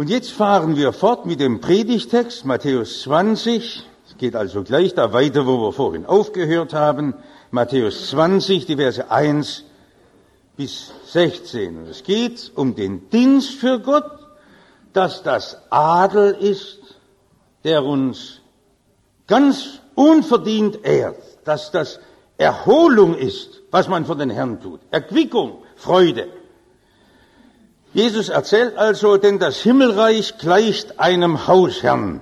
Und jetzt fahren wir fort mit dem Predigtext, Matthäus 20. Es geht also gleich da weiter, wo wir vorhin aufgehört haben. Matthäus 20, die Verse 1 bis 16. Und es geht um den Dienst für Gott, dass das Adel ist, der uns ganz unverdient ehrt, dass das Erholung ist, was man von den Herrn tut, Erquickung, Freude. Jesus erzählt also, denn das Himmelreich gleicht einem Hausherrn,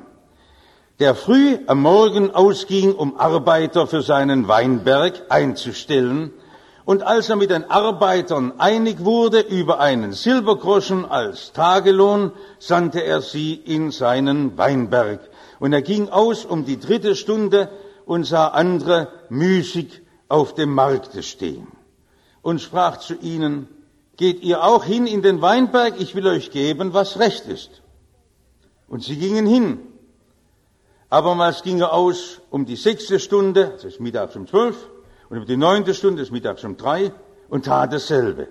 der früh am Morgen ausging, um Arbeiter für seinen Weinberg einzustellen, und als er mit den Arbeitern einig wurde über einen Silbergroschen als Tagelohn, sandte er sie in seinen Weinberg. Und er ging aus um die dritte Stunde und sah andere müßig auf dem Markte stehen und sprach zu ihnen, geht ihr auch hin in den Weinberg, ich will euch geben, was recht ist. Und sie gingen hin. Abermals ging er aus um die sechste Stunde, das ist mittags um zwölf, und um die neunte Stunde, das ist mittags um drei, und tat dasselbe.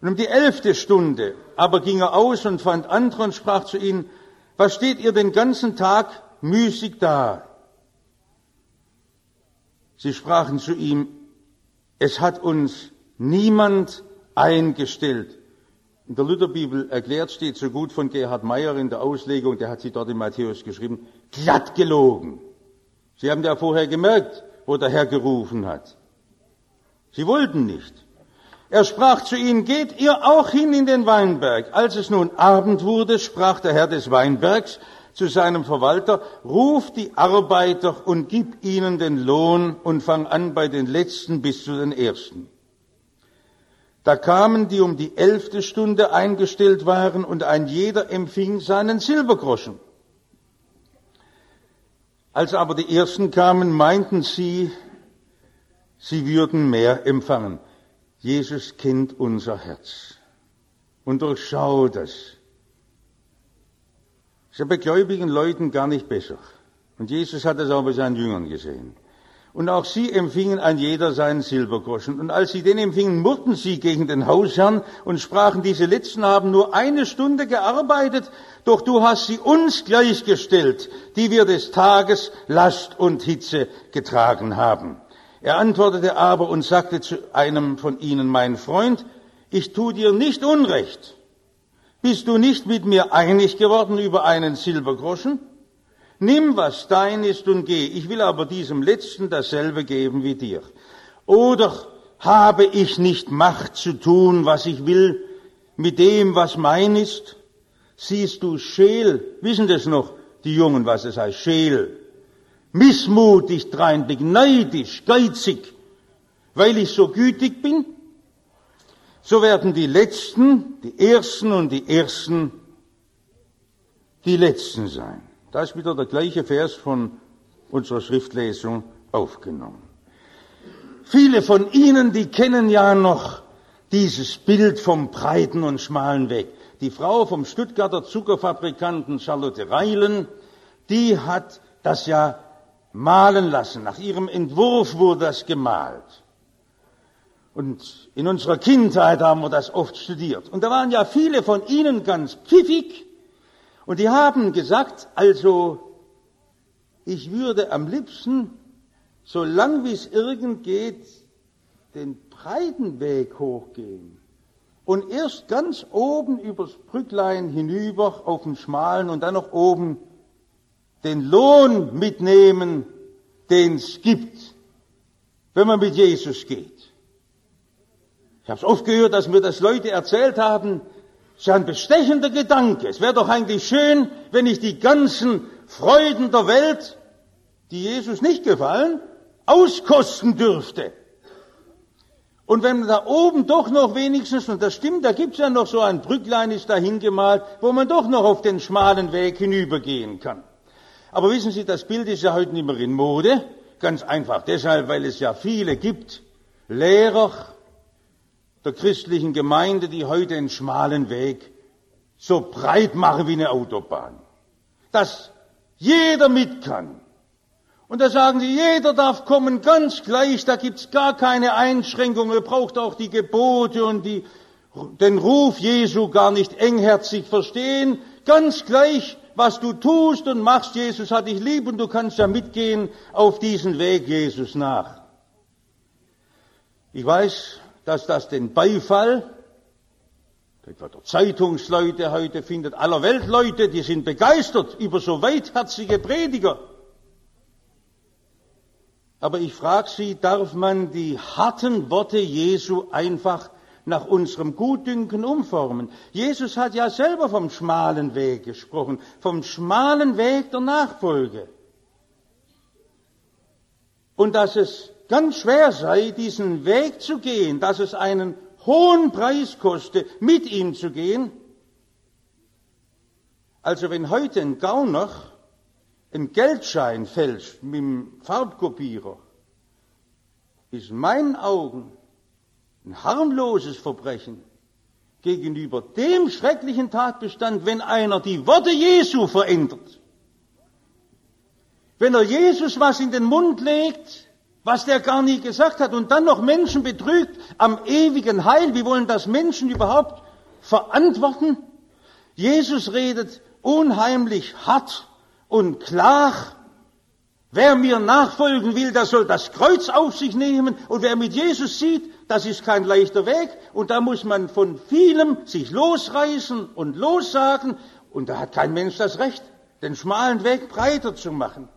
Und um die elfte Stunde aber ging er aus und fand andere und sprach zu ihnen, was steht ihr den ganzen Tag müßig da? Sie sprachen zu ihm, es hat uns niemand eingestellt. In der Lutherbibel erklärt steht so gut von Gerhard Meyer in der Auslegung, der hat sie dort in Matthäus geschrieben, glatt gelogen. Sie haben ja vorher gemerkt, wo der Herr gerufen hat. Sie wollten nicht. Er sprach zu ihnen, geht ihr auch hin in den Weinberg. Als es nun Abend wurde, sprach der Herr des Weinbergs zu seinem Verwalter, ruf die Arbeiter und gib ihnen den Lohn und fang an bei den Letzten bis zu den Ersten. Da kamen die um die elfte Stunde eingestellt waren und ein jeder empfing seinen Silbergroschen. Als aber die Ersten kamen, meinten sie, sie würden mehr empfangen. Jesus kennt unser Herz und durchschaut es. Ist ja bei gläubigen Leuten gar nicht besser. Und Jesus hat es auch bei seinen Jüngern gesehen. Und auch sie empfingen ein jeder seinen Silbergroschen. Und als sie den empfingen, murrten sie gegen den Hausherrn und sprachen, diese Letzten haben nur eine Stunde gearbeitet, doch du hast sie uns gleichgestellt, die wir des Tages Last und Hitze getragen haben. Er antwortete aber und sagte zu einem von ihnen, mein Freund, ich tu dir nicht Unrecht. Bist du nicht mit mir einig geworden über einen Silbergroschen? Nimm, was dein ist und geh. Ich will aber diesem Letzten dasselbe geben wie dir. Oder habe ich nicht Macht zu tun, was ich will, mit dem, was mein ist? Siehst du Scheel, wissen das noch, die Jungen, was es heißt, Scheel. Missmutig dreinblick, neidisch, geizig, weil ich so gütig bin? So werden die Letzten, die Ersten und die Ersten die Letzten sein. Da ist wieder der gleiche Vers von unserer Schriftlesung aufgenommen. Viele von Ihnen, die kennen ja noch dieses Bild vom breiten und schmalen Weg. Die Frau vom Stuttgarter Zuckerfabrikanten Charlotte Reilen, die hat das ja malen lassen. Nach ihrem Entwurf wurde das gemalt. Und in unserer Kindheit haben wir das oft studiert. Und da waren ja viele von Ihnen ganz pfiffig und die haben gesagt, also ich würde am liebsten, so lang wie es irgend geht, den breiten Weg hochgehen und erst ganz oben übers Brücklein hinüber auf den schmalen und dann noch oben den Lohn mitnehmen, den es gibt, wenn man mit Jesus geht. Ich habe es oft gehört, dass mir das Leute erzählt haben, ist ja ein bestechender Gedanke. Es wäre doch eigentlich schön, wenn ich die ganzen Freuden der Welt, die Jesus nicht gefallen, auskosten dürfte. Und wenn man da oben doch noch wenigstens, und das stimmt, da gibt's ja noch so ein Brücklein, ist da hingemalt, wo man doch noch auf den schmalen Weg hinübergehen kann. Aber wissen Sie, das Bild ist ja heute nicht mehr in Mode. Ganz einfach deshalb, weil es ja viele gibt, Lehrer, der christlichen Gemeinde, die heute einen schmalen Weg so breit machen wie eine Autobahn. Dass jeder mit kann. Und da sagen sie, jeder darf kommen, ganz gleich, da gibt's gar keine Einschränkungen, er braucht auch die Gebote und die, den Ruf Jesu gar nicht engherzig verstehen. ganz gleich, was du tust und machst, Jesus hat dich lieb und du kannst ja mitgehen auf diesen Weg Jesus nach. Ich weiß, dass das den Beifall etwa der Zeitungsleute heute findet, aller Weltleute, die sind begeistert über so weitherzige Prediger. Aber ich frage Sie, darf man die harten Worte Jesu einfach nach unserem Gutdünken umformen? Jesus hat ja selber vom schmalen Weg gesprochen, vom schmalen Weg der Nachfolge. Und dass es ganz schwer sei, diesen Weg zu gehen, dass es einen hohen Preis koste, mit ihm zu gehen. Also wenn heute ein Gauner einen Geldschein fälscht mit dem Farbkopierer, ist in meinen Augen ein harmloses Verbrechen gegenüber dem schrecklichen Tatbestand, wenn einer die Worte Jesu verändert. Wenn er Jesus was in den Mund legt, was der gar nie gesagt hat und dann noch Menschen betrügt am ewigen Heil. Wie wollen das Menschen überhaupt verantworten? Jesus redet unheimlich hart und klar. Wer mir nachfolgen will, der soll das Kreuz auf sich nehmen. Und wer mit Jesus sieht, das ist kein leichter Weg. Und da muss man von vielem sich losreißen und lossagen. Und da hat kein Mensch das Recht, den schmalen Weg breiter zu machen.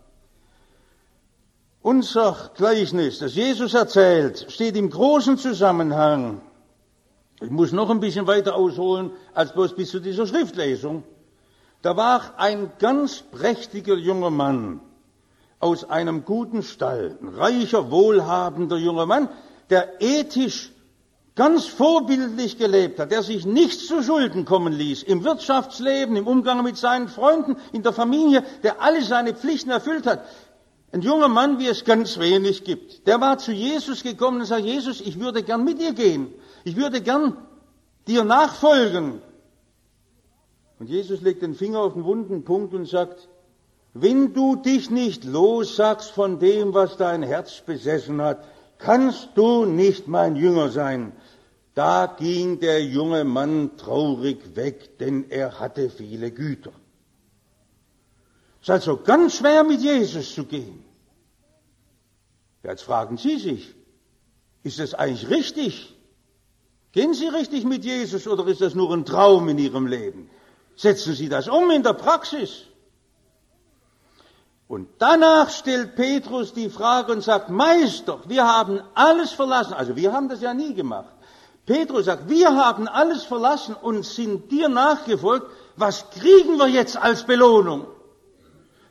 Unser Gleichnis, das Jesus erzählt, steht im großen Zusammenhang. Ich muss noch ein bisschen weiter ausholen als bloß bis zu dieser Schriftlesung. Da war ein ganz prächtiger junger Mann aus einem guten Stall, ein reicher, wohlhabender junger Mann, der ethisch ganz vorbildlich gelebt hat, der sich nichts zu Schulden kommen ließ, im Wirtschaftsleben, im Umgang mit seinen Freunden, in der Familie, der alle seine Pflichten erfüllt hat. Ein junger Mann, wie es ganz wenig gibt, der war zu Jesus gekommen und sagt, Jesus, ich würde gern mit dir gehen. Ich würde gern dir nachfolgen. Und Jesus legt den Finger auf den wunden Punkt und sagt, wenn du dich nicht lossagst von dem, was dein Herz besessen hat, kannst du nicht mein Jünger sein. Da ging der junge Mann traurig weg, denn er hatte viele Güter. Es ist also ganz schwer mit Jesus zu gehen. Jetzt fragen Sie sich, ist das eigentlich richtig? Gehen Sie richtig mit Jesus oder ist das nur ein Traum in Ihrem Leben? Setzen Sie das um in der Praxis. Und danach stellt Petrus die Frage und sagt, Meister, wir haben alles verlassen. Also wir haben das ja nie gemacht. Petrus sagt, wir haben alles verlassen und sind dir nachgefolgt. Was kriegen wir jetzt als Belohnung?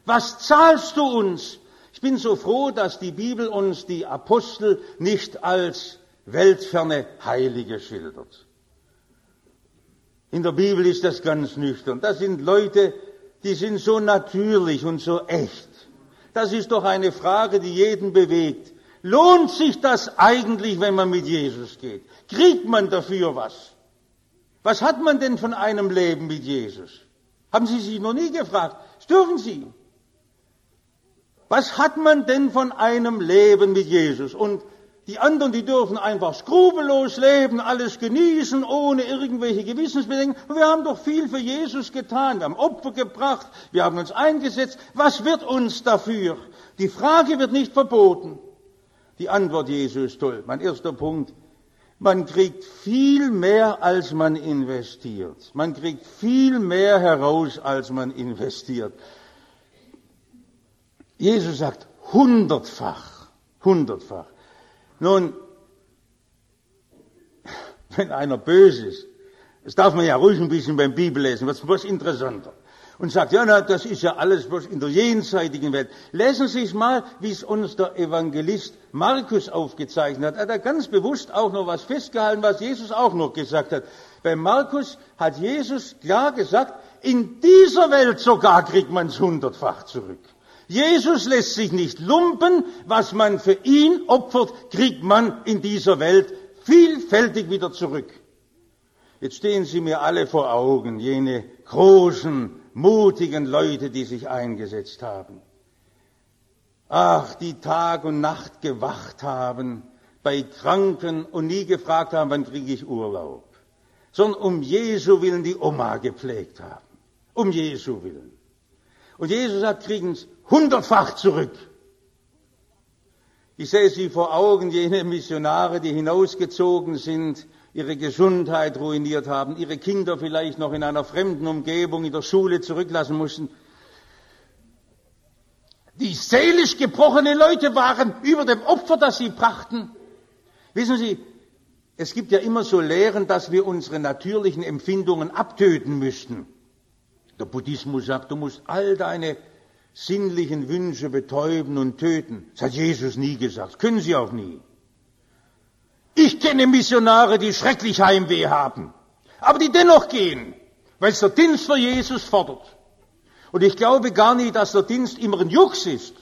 Was zahlst du uns? Ich bin so froh, dass die Bibel uns die Apostel nicht als weltferne Heilige schildert. In der Bibel ist das ganz nüchtern. Das sind Leute, die sind so natürlich und so echt. Das ist doch eine Frage, die jeden bewegt. Lohnt sich das eigentlich, wenn man mit Jesus geht? Kriegt man dafür was? Was hat man denn von einem Leben mit Jesus? Haben Sie sich noch nie gefragt? Das dürfen Sie. Was hat man denn von einem Leben mit Jesus? Und die anderen, die dürfen einfach skrupellos leben, alles genießen, ohne irgendwelche Gewissensbedenken. Wir haben doch viel für Jesus getan. Wir haben Opfer gebracht, wir haben uns eingesetzt. Was wird uns dafür? Die Frage wird nicht verboten. Die Antwort Jesu ist toll. Mein erster Punkt. Man kriegt viel mehr, als man investiert. Man kriegt viel mehr heraus, als man investiert. Jesus sagt hundertfach, hundertfach. Nun, wenn einer böse ist, das darf man ja ruhig ein bisschen beim Bibellesen, wird was interessanter. Und sagt, ja, na, das ist ja alles was in der jenseitigen Welt. Lesen Sie es mal, wie es uns der Evangelist Markus aufgezeichnet hat. Er hat er ganz bewusst auch noch was festgehalten, was Jesus auch noch gesagt hat. Bei Markus hat Jesus klar gesagt, in dieser Welt sogar kriegt man es hundertfach zurück. Jesus lässt sich nicht lumpen, was man für ihn opfert, kriegt man in dieser Welt vielfältig wieder zurück. Jetzt stehen Sie mir alle vor Augen, jene großen, mutigen Leute, die sich eingesetzt haben. Ach, die Tag und Nacht gewacht haben bei Kranken und nie gefragt haben, wann kriege ich Urlaub, sondern um Jesu willen die Oma gepflegt haben. um Jesu willen. Und Jesus sagt, kriegen hundertfach zurück. Ich sehe sie vor Augen, jene Missionare, die hinausgezogen sind, ihre Gesundheit ruiniert haben, ihre Kinder vielleicht noch in einer fremden Umgebung in der Schule zurücklassen mussten. Die seelisch gebrochene Leute waren über dem Opfer, das sie brachten. Wissen Sie, es gibt ja immer so Lehren, dass wir unsere natürlichen Empfindungen abtöten müssten. Der Buddhismus sagt, du musst all deine sinnlichen Wünsche betäuben und töten. Das hat Jesus nie gesagt. können Sie auch nie. Ich kenne Missionare, die schrecklich Heimweh haben, aber die dennoch gehen, weil es der Dienst für Jesus fordert. Und ich glaube gar nicht, dass der Dienst immer ein Jux ist.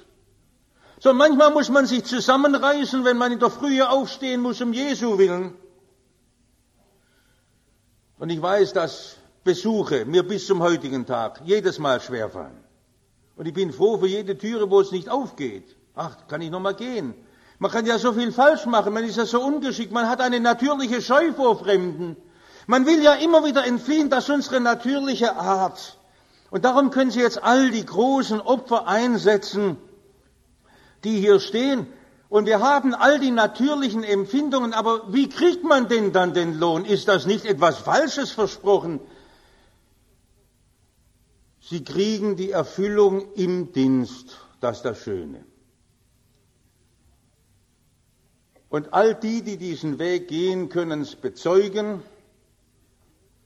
Sondern manchmal muss man sich zusammenreißen, wenn man in der Frühe aufstehen muss, um Jesu willen. Und ich weiß, dass Besuche mir bis zum heutigen Tag jedes Mal schwerfallen. Und ich bin froh für jede Türe, wo es nicht aufgeht. Ach, kann ich noch mal gehen? Man kann ja so viel falsch machen, man ist ja so ungeschickt, man hat eine natürliche Scheu vor Fremden. Man will ja immer wieder entfliehen, dass unsere natürliche Art. Und darum können Sie jetzt all die großen Opfer einsetzen, die hier stehen. Und wir haben all die natürlichen Empfindungen, aber wie kriegt man denn dann den Lohn? Ist das nicht etwas Falsches versprochen? Sie kriegen die Erfüllung im Dienst, das ist das Schöne. Und all die, die diesen Weg gehen, können es bezeugen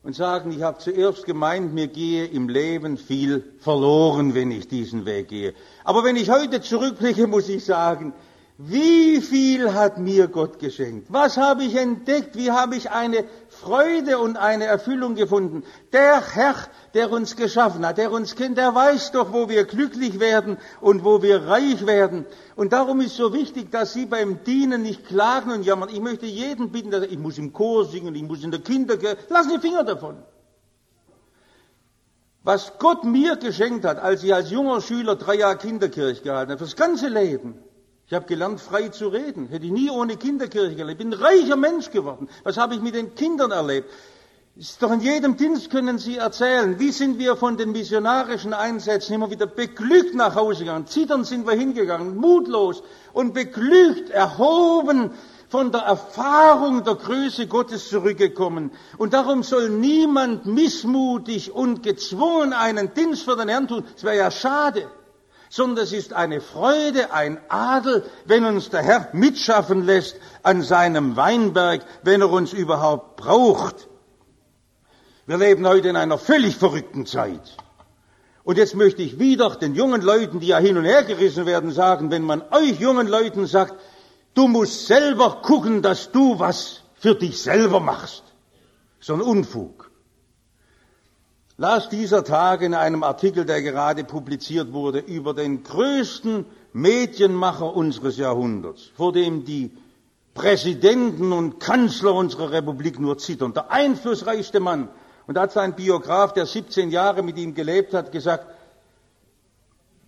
und sagen, ich habe zuerst gemeint, mir gehe im Leben viel verloren, wenn ich diesen Weg gehe. Aber wenn ich heute zurückblicke, muss ich sagen, wie viel hat mir Gott geschenkt? Was habe ich entdeckt? Wie habe ich eine Freude und eine Erfüllung gefunden? Der Herr, der uns geschaffen hat, der uns kennt, der weiß doch, wo wir glücklich werden und wo wir reich werden. Und darum ist so wichtig, dass Sie beim Dienen nicht klagen und jammern. Ich möchte jeden bitten, dass ich muss im Chor singen, ich muss in der Kinderkirche. Lassen die Finger davon. Was Gott mir geschenkt hat, als ich als junger Schüler drei Jahre Kinderkirche gehalten habe, fürs ganze Leben, ich habe gelernt, frei zu reden. Hätte ich nie ohne Kinderkirche gelebt. Ich bin ein reicher Mensch geworden. Was habe ich mit den Kindern erlebt? Ist doch in jedem Dienst können Sie erzählen, wie sind wir von den missionarischen Einsätzen immer wieder beglückt nach Hause gegangen. Zittern sind wir hingegangen, mutlos und beglückt, erhoben von der Erfahrung der Größe Gottes zurückgekommen. Und darum soll niemand missmutig und gezwungen einen Dienst für den Herrn tun. Es wäre ja schade sondern es ist eine Freude, ein Adel, wenn uns der Herr mitschaffen lässt an seinem Weinberg, wenn er uns überhaupt braucht. Wir leben heute in einer völlig verrückten Zeit. Und jetzt möchte ich wieder den jungen Leuten, die ja hin und her gerissen werden, sagen, wenn man euch jungen Leuten sagt, du musst selber gucken, dass du was für dich selber machst. So ein Unfug las dieser Tage in einem Artikel, der gerade publiziert wurde, über den größten Medienmacher unseres Jahrhunderts, vor dem die Präsidenten und Kanzler unserer Republik nur zittern, der einflussreichste Mann. Und da hat sein Biograf, der 17 Jahre mit ihm gelebt hat, gesagt,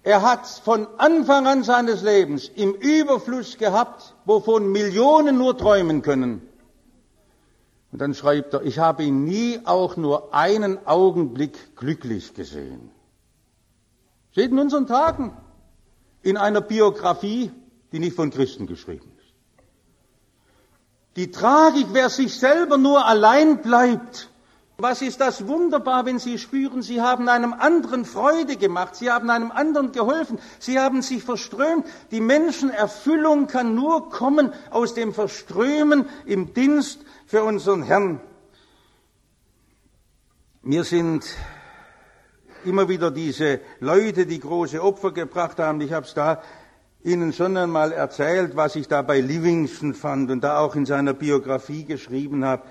er hat von Anfang an seines Lebens im Überfluss gehabt, wovon Millionen nur träumen können. Und dann schreibt er, ich habe ihn nie auch nur einen Augenblick glücklich gesehen. Steht in unseren Tagen in einer Biografie, die nicht von Christen geschrieben ist. Die Tragik, wer sich selber nur allein bleibt, was ist das wunderbar, wenn Sie spüren, Sie haben einem anderen Freude gemacht, Sie haben einem anderen geholfen, Sie haben sich verströmt. Die Menschenerfüllung kann nur kommen aus dem Verströmen im Dienst für unseren Herrn. Mir sind immer wieder diese Leute, die große Opfer gebracht haben. Ich habe es da Ihnen schon einmal erzählt, was ich da bei Livingston fand und da auch in seiner Biografie geschrieben habe.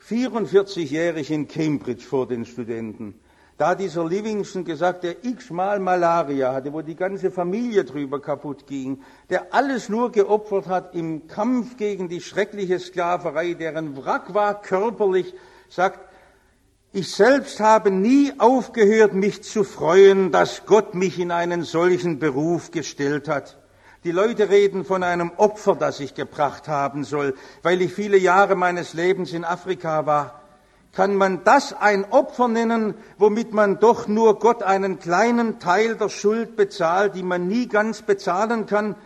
44-jährig in Cambridge vor den Studenten. Da dieser Livingston gesagt, der x-mal Malaria hatte, wo die ganze Familie drüber kaputt ging, der alles nur geopfert hat im Kampf gegen die schreckliche Sklaverei, deren Wrack war körperlich, sagt, ich selbst habe nie aufgehört, mich zu freuen, dass Gott mich in einen solchen Beruf gestellt hat. Die Leute reden von einem Opfer, das ich gebracht haben soll, weil ich viele Jahre meines Lebens in Afrika war. Kann man das ein Opfer nennen, womit man doch nur Gott einen kleinen Teil der Schuld bezahlt, die man nie ganz bezahlen kann?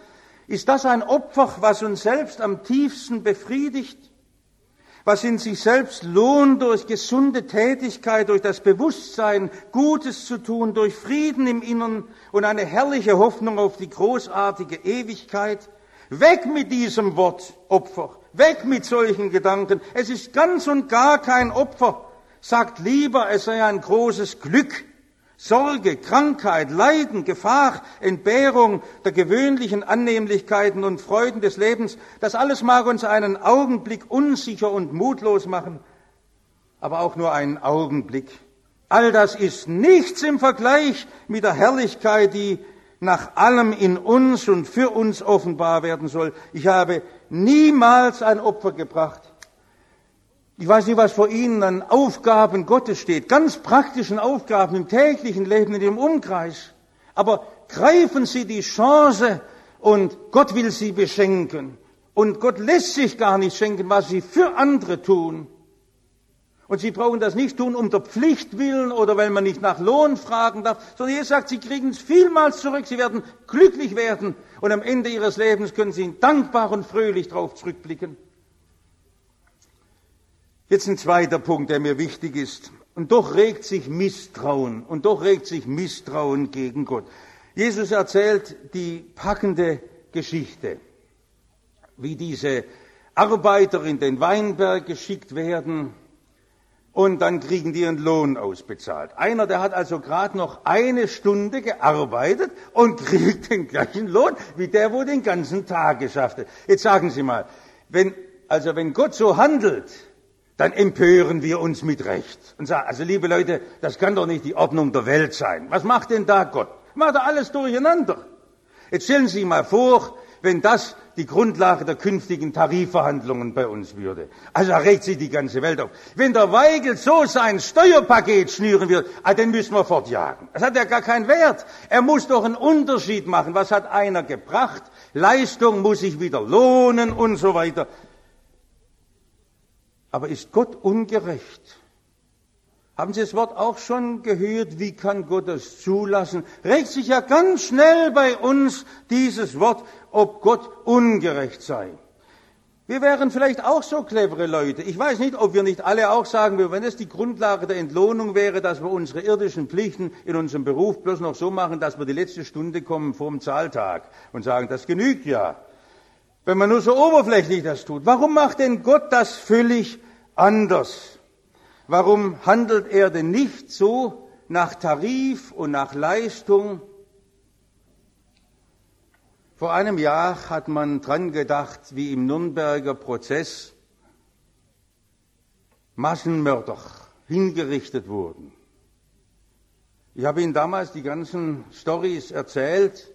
Ist das ein Opfer, was uns selbst am tiefsten befriedigt? Was in sich selbst lohnt durch gesunde Tätigkeit, durch das Bewusstsein, Gutes zu tun, durch Frieden im Innern und eine herrliche Hoffnung auf die großartige Ewigkeit? Weg mit diesem Wort Opfer. Weg mit solchen Gedanken. Es ist ganz und gar kein Opfer. Sagt lieber, es sei ein großes Glück. Sorge, Krankheit, Leiden, Gefahr, Entbehrung der gewöhnlichen Annehmlichkeiten und Freuden des Lebens, das alles mag uns einen Augenblick unsicher und mutlos machen, aber auch nur einen Augenblick. All das ist nichts im Vergleich mit der Herrlichkeit, die nach allem in uns und für uns offenbar werden soll. Ich habe niemals ein Opfer gebracht. Ich weiß nicht, was vor Ihnen an Aufgaben Gottes steht, ganz praktischen Aufgaben im täglichen Leben, in dem Umkreis. Aber greifen Sie die Chance und Gott will Sie beschenken. Und Gott lässt sich gar nicht schenken, was Sie für andere tun. Und Sie brauchen das nicht tun um der Pflicht willen oder weil man nicht nach Lohn fragen darf, sondern Jesus sagt, Sie kriegen es vielmals zurück, Sie werden glücklich werden und am Ende Ihres Lebens können Sie dankbar und fröhlich darauf zurückblicken. Jetzt ein zweiter Punkt, der mir wichtig ist. Und doch regt sich Misstrauen, und doch regt sich Misstrauen gegen Gott. Jesus erzählt die packende Geschichte, wie diese Arbeiter in den Weinberg geschickt werden, und dann kriegen die ihren Lohn ausbezahlt. Einer, der hat also gerade noch eine Stunde gearbeitet und kriegt den gleichen Lohn wie der, wo den ganzen Tag geschafft hat. Jetzt sagen Sie mal, wenn, also wenn Gott so handelt, dann empören wir uns mit Recht und sagen, also liebe Leute, das kann doch nicht die Ordnung der Welt sein. Was macht denn da Gott? Macht er alles durcheinander. Jetzt stellen Sie sich mal vor, wenn das die Grundlage der künftigen Tarifverhandlungen bei uns würde. Also da regt sich die ganze Welt auf. Wenn der Weigel so sein Steuerpaket schnüren wird, ah, den müssen wir fortjagen. Das hat ja gar keinen Wert. Er muss doch einen Unterschied machen. Was hat einer gebracht? Leistung muss sich wieder lohnen und so weiter. Aber ist Gott ungerecht? Haben Sie das Wort auch schon gehört? Wie kann Gott das zulassen? Regt sich ja ganz schnell bei uns dieses Wort, ob Gott ungerecht sei. Wir wären vielleicht auch so clevere Leute. Ich weiß nicht, ob wir nicht alle auch sagen würden, wenn es die Grundlage der Entlohnung wäre, dass wir unsere irdischen Pflichten in unserem Beruf bloß noch so machen, dass wir die letzte Stunde kommen vor dem Zahltag und sagen, das genügt ja. Wenn man nur so oberflächlich das tut. Warum macht denn Gott das völlig anders? Warum handelt er denn nicht so nach Tarif und nach Leistung? Vor einem Jahr hat man dran gedacht, wie im Nürnberger Prozess Massenmörder hingerichtet wurden. Ich habe Ihnen damals die ganzen Stories erzählt,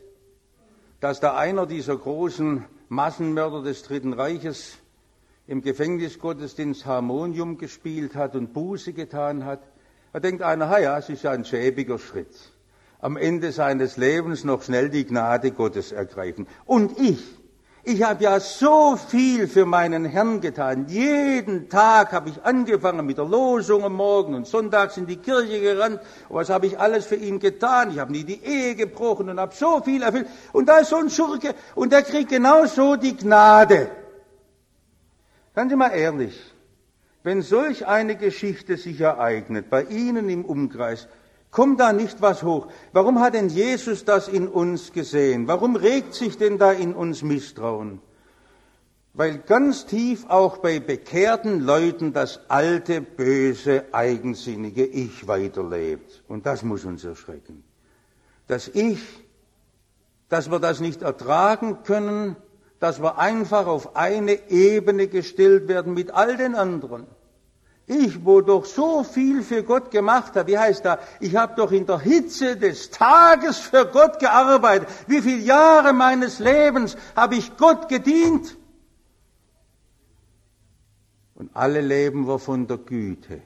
dass da einer dieser großen Massenmörder des Dritten Reiches im Gefängnisgottesdienst Harmonium gespielt hat und Buße getan hat, da denkt einer, ha ja, es ist ja ein schäbiger Schritt. Am Ende seines Lebens noch schnell die Gnade Gottes ergreifen. Und ich, ich habe ja so viel für meinen Herrn getan. Jeden Tag habe ich angefangen mit der Losung am Morgen und sonntags in die Kirche gerannt. was habe ich alles für ihn getan? Ich habe nie die Ehe gebrochen und habe so viel erfüllt. Und da ist so ein Schurke und der kriegt genauso die Gnade. Seien Sie mal ehrlich, wenn solch eine Geschichte sich ereignet, bei Ihnen im Umkreis, kommt da nicht was hoch? Warum hat denn Jesus das in uns gesehen? Warum regt sich denn da in uns Misstrauen? Weil ganz tief auch bei bekehrten Leuten das alte, böse, eigensinnige Ich weiterlebt. Und das muss uns erschrecken. Das Ich, dass wir das nicht ertragen können, dass wir einfach auf eine Ebene gestellt werden mit all den anderen. Ich, wo doch so viel für Gott gemacht habe, wie heißt da, ich habe doch in der Hitze des Tages für Gott gearbeitet. Wie viele Jahre meines Lebens habe ich Gott gedient? Und alle leben wir von der Güte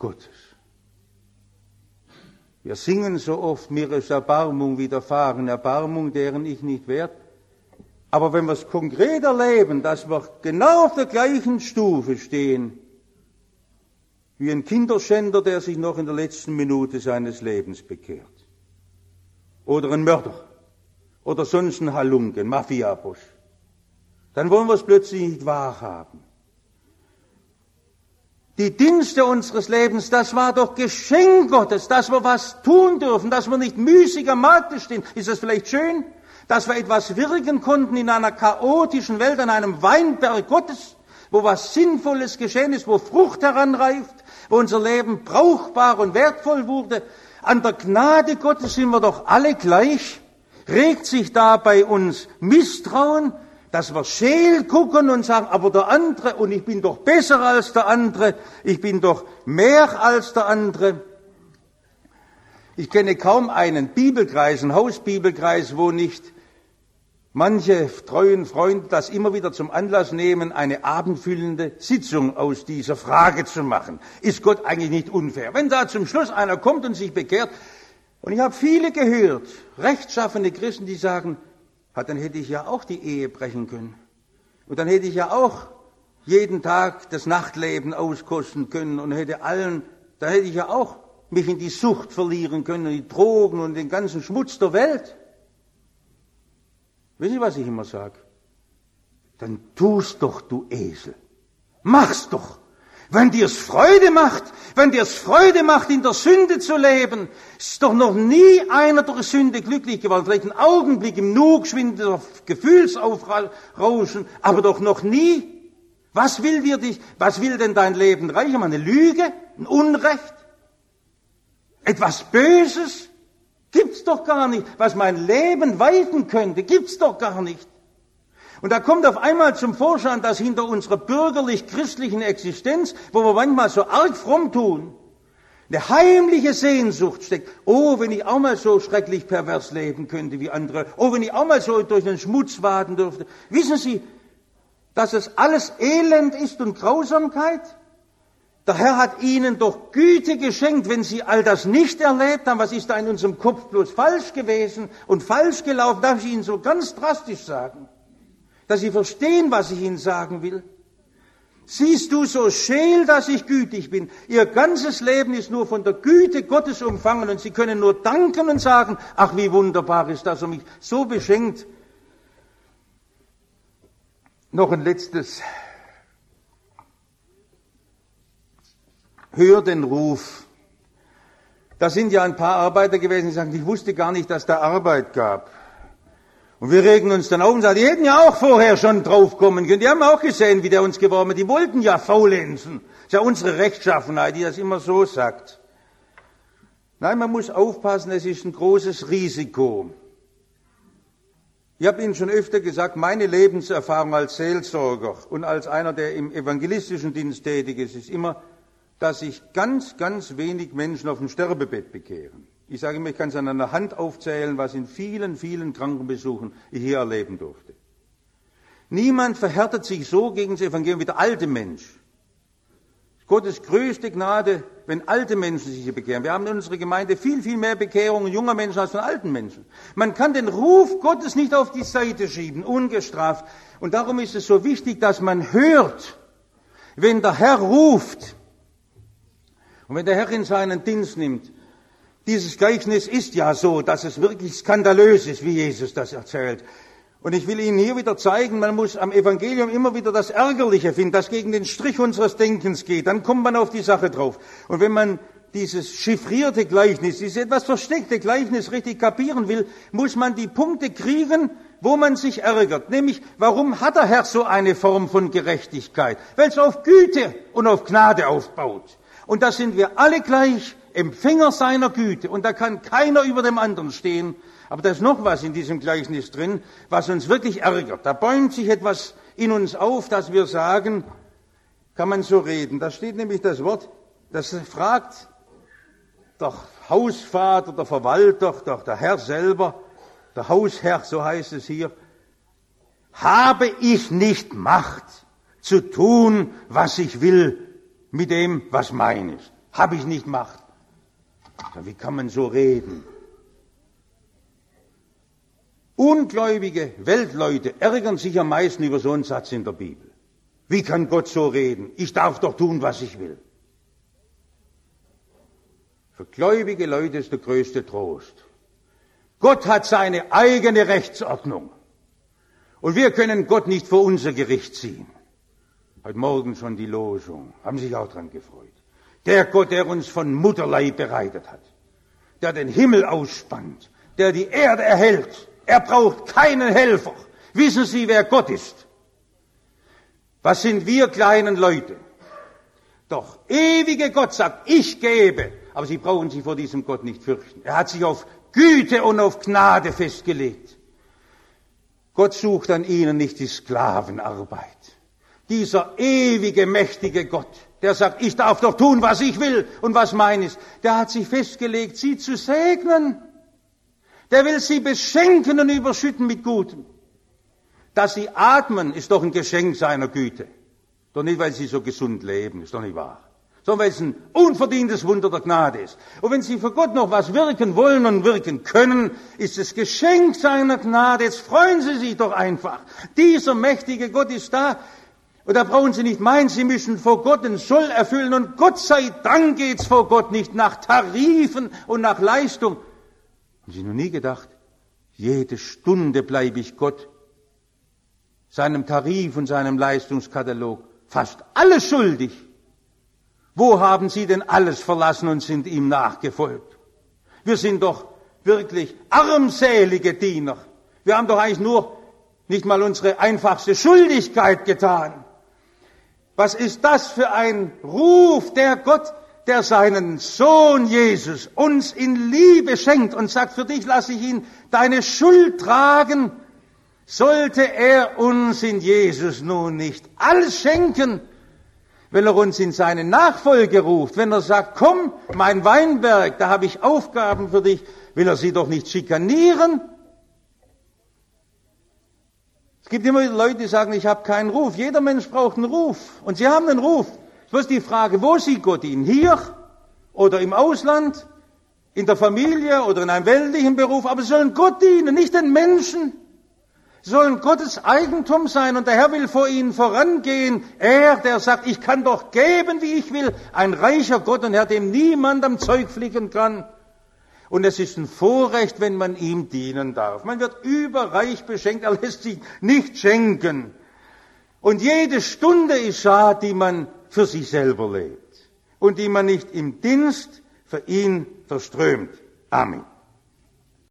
Gottes. Wir singen so oft, mir ist Erbarmung widerfahren, Erbarmung, deren ich nicht wert aber wenn wir es konkret erleben, dass wir genau auf der gleichen Stufe stehen wie ein Kinderschänder, der sich noch in der letzten Minute seines Lebens bekehrt. Oder ein Mörder. Oder sonst ein Halunke, ein Mafiaboss. Dann wollen wir es plötzlich nicht wahrhaben. Die Dienste unseres Lebens, das war doch Geschenk Gottes, dass wir was tun dürfen, dass wir nicht müßig am Markt stehen. Ist das vielleicht schön? Dass wir etwas wirken konnten in einer chaotischen Welt, an einem Weinberg Gottes, wo was Sinnvolles geschehen ist, wo Frucht heranreift, wo unser Leben brauchbar und wertvoll wurde. An der Gnade Gottes sind wir doch alle gleich. Regt sich da bei uns Misstrauen? dass wir scheel gucken und sagen, aber der andere, und ich bin doch besser als der andere, ich bin doch mehr als der andere. Ich kenne kaum einen Bibelkreis, einen Hausbibelkreis, wo nicht manche treuen Freunde das immer wieder zum Anlass nehmen, eine abendfüllende Sitzung aus dieser Frage zu machen. Ist Gott eigentlich nicht unfair? Wenn da zum Schluss einer kommt und sich bekehrt, und ich habe viele gehört, rechtschaffene Christen, die sagen, dann hätte ich ja auch die Ehe brechen können. Und dann hätte ich ja auch jeden Tag das Nachtleben auskosten können und hätte allen, da hätte ich ja auch mich in die Sucht verlieren können, die Drogen und den ganzen Schmutz der Welt. Wissen Sie, was ich immer sage? Dann tust doch, du Esel. Mach's doch. Wenn dir es Freude macht, wenn dir es Freude macht, in der Sünde zu leben, ist doch noch nie einer durch Sünde glücklich geworden. Vielleicht ein Augenblick im Nu geschwindeter Gefühlsaufrauschen, aber doch noch nie. Was will dir dich, was will denn dein Leben reichen? Eine Lüge? Ein Unrecht? Etwas Böses? Gibt's doch gar nicht. Was mein Leben weiten könnte, gibt's doch gar nicht. Und da kommt auf einmal zum Vorschein, dass hinter unserer bürgerlich-christlichen Existenz, wo wir manchmal so arg fromm tun, eine heimliche Sehnsucht steckt. Oh, wenn ich auch mal so schrecklich pervers leben könnte wie andere. Oh, wenn ich auch mal so durch den Schmutz waden dürfte. Wissen Sie, dass es alles Elend ist und Grausamkeit? Der Herr hat Ihnen doch Güte geschenkt, wenn Sie all das nicht erlebt haben. Was ist da in unserem Kopf bloß falsch gewesen und falsch gelaufen? Darf ich Ihnen so ganz drastisch sagen? dass Sie verstehen, was ich Ihnen sagen will. Siehst du so scheel, dass ich gütig bin? Ihr ganzes Leben ist nur von der Güte Gottes umfangen und Sie können nur danken und sagen, ach wie wunderbar ist das, und mich so beschenkt. Noch ein letztes. Hör den Ruf. Da sind ja ein paar Arbeiter gewesen, die sagen, ich wusste gar nicht, dass da Arbeit gab. Und wir regen uns dann auf und sagen, die hätten ja auch vorher schon draufkommen können. Die haben auch gesehen, wie der uns geworben hat. Die wollten ja faulenzen. Das ist ja unsere Rechtschaffenheit, die das immer so sagt. Nein, man muss aufpassen, es ist ein großes Risiko. Ich habe Ihnen schon öfter gesagt, meine Lebenserfahrung als Seelsorger und als einer, der im evangelistischen Dienst tätig ist, ist immer, dass sich ganz, ganz wenig Menschen auf dem Sterbebett bekehren. Ich sage immer, ich kann es an einer Hand aufzählen, was in vielen, vielen Krankenbesuchen ich hier erleben durfte. Niemand verhärtet sich so gegen das Evangelium wie der alte Mensch. Gottes größte Gnade, wenn alte Menschen sich hier bekehren. Wir haben in unserer Gemeinde viel, viel mehr Bekehrungen junger Menschen als von alten Menschen. Man kann den Ruf Gottes nicht auf die Seite schieben, ungestraft. Und darum ist es so wichtig, dass man hört, wenn der Herr ruft und wenn der Herr in seinen Dienst nimmt, dieses Gleichnis ist ja so, dass es wirklich skandalös ist, wie Jesus das erzählt. Und ich will Ihnen hier wieder zeigen, man muss am Evangelium immer wieder das Ärgerliche finden, das gegen den Strich unseres Denkens geht. Dann kommt man auf die Sache drauf. Und wenn man dieses chiffrierte Gleichnis, dieses etwas versteckte Gleichnis richtig kapieren will, muss man die Punkte kriegen, wo man sich ärgert. Nämlich, warum hat der Herr so eine Form von Gerechtigkeit? Weil es auf Güte und auf Gnade aufbaut. Und da sind wir alle gleich Empfänger seiner Güte und da kann keiner über dem anderen stehen. Aber da ist noch was in diesem Gleichnis drin, was uns wirklich ärgert. Da bäumt sich etwas in uns auf, dass wir sagen, kann man so reden. Da steht nämlich das Wort, das fragt der Hausvater, der Verwalter, doch der Herr selber, der Hausherr, so heißt es hier, habe ich nicht Macht zu tun, was ich will mit dem, was mein ist? Habe ich nicht Macht? Wie kann man so reden? Ungläubige Weltleute ärgern sich am meisten über so einen Satz in der Bibel. Wie kann Gott so reden? Ich darf doch tun, was ich will. Für gläubige Leute ist der größte Trost. Gott hat seine eigene Rechtsordnung. Und wir können Gott nicht vor unser Gericht ziehen. Heute Morgen schon die Losung. Haben sich auch dran gefreut. Der Gott, der uns von Mutterleib bereitet hat. Der den Himmel ausspannt. Der die Erde erhält. Er braucht keinen Helfer. Wissen Sie, wer Gott ist? Was sind wir kleinen Leute? Doch ewige Gott sagt, ich gebe, aber Sie brauchen sich vor diesem Gott nicht fürchten. Er hat sich auf Güte und auf Gnade festgelegt. Gott sucht an ihnen nicht die Sklavenarbeit. Dieser ewige, mächtige Gott, der sagt, ich darf doch tun, was ich will und was mein ist, der hat sich festgelegt, sie zu segnen. Der will sie beschenken und überschütten mit Gutem. Dass sie atmen, ist doch ein Geschenk seiner Güte. Doch nicht, weil sie so gesund leben, ist doch nicht wahr sondern weil es ein unverdientes Wunder der Gnade ist. Und wenn Sie für Gott noch was wirken wollen und wirken können, ist es Geschenk seiner Gnade. Jetzt freuen Sie sich doch einfach. Dieser mächtige Gott ist da. Und da brauchen Sie nicht meinen, Sie müssen vor Gott den Soll erfüllen. Und Gott sei Dank geht's vor Gott nicht nach Tarifen und nach Leistung. Haben Sie noch nie gedacht, jede Stunde bleibe ich Gott, seinem Tarif und seinem Leistungskatalog fast alles schuldig. Wo haben Sie denn alles verlassen und sind ihm nachgefolgt? Wir sind doch wirklich armselige Diener. Wir haben doch eigentlich nur nicht mal unsere einfachste Schuldigkeit getan. Was ist das für ein Ruf der Gott, der seinen Sohn Jesus uns in Liebe schenkt und sagt, für dich lasse ich ihn deine Schuld tragen. Sollte er uns in Jesus nun nicht alles schenken, wenn er uns in seine Nachfolge ruft, wenn er sagt, komm, mein Weinberg, da habe ich Aufgaben für dich, will er sie doch nicht schikanieren? Es gibt immer Leute, die sagen, ich habe keinen Ruf. Jeder Mensch braucht einen Ruf. Und sie haben einen Ruf. Es ist die Frage, wo sieht Gott ihn? Hier oder im Ausland, in der Familie oder in einem weltlichen Beruf. Aber sie sollen Gott dienen, nicht den Menschen sollen Gottes Eigentum sein und der Herr will vor ihnen vorangehen. Er, der sagt, ich kann doch geben, wie ich will. Ein reicher Gott und Herr, dem niemand am Zeug flicken kann. Und es ist ein Vorrecht, wenn man ihm dienen darf. Man wird überreich beschenkt, er lässt sich nicht schenken. Und jede Stunde ist schad, die man für sich selber lebt und die man nicht im Dienst für ihn verströmt. Amen.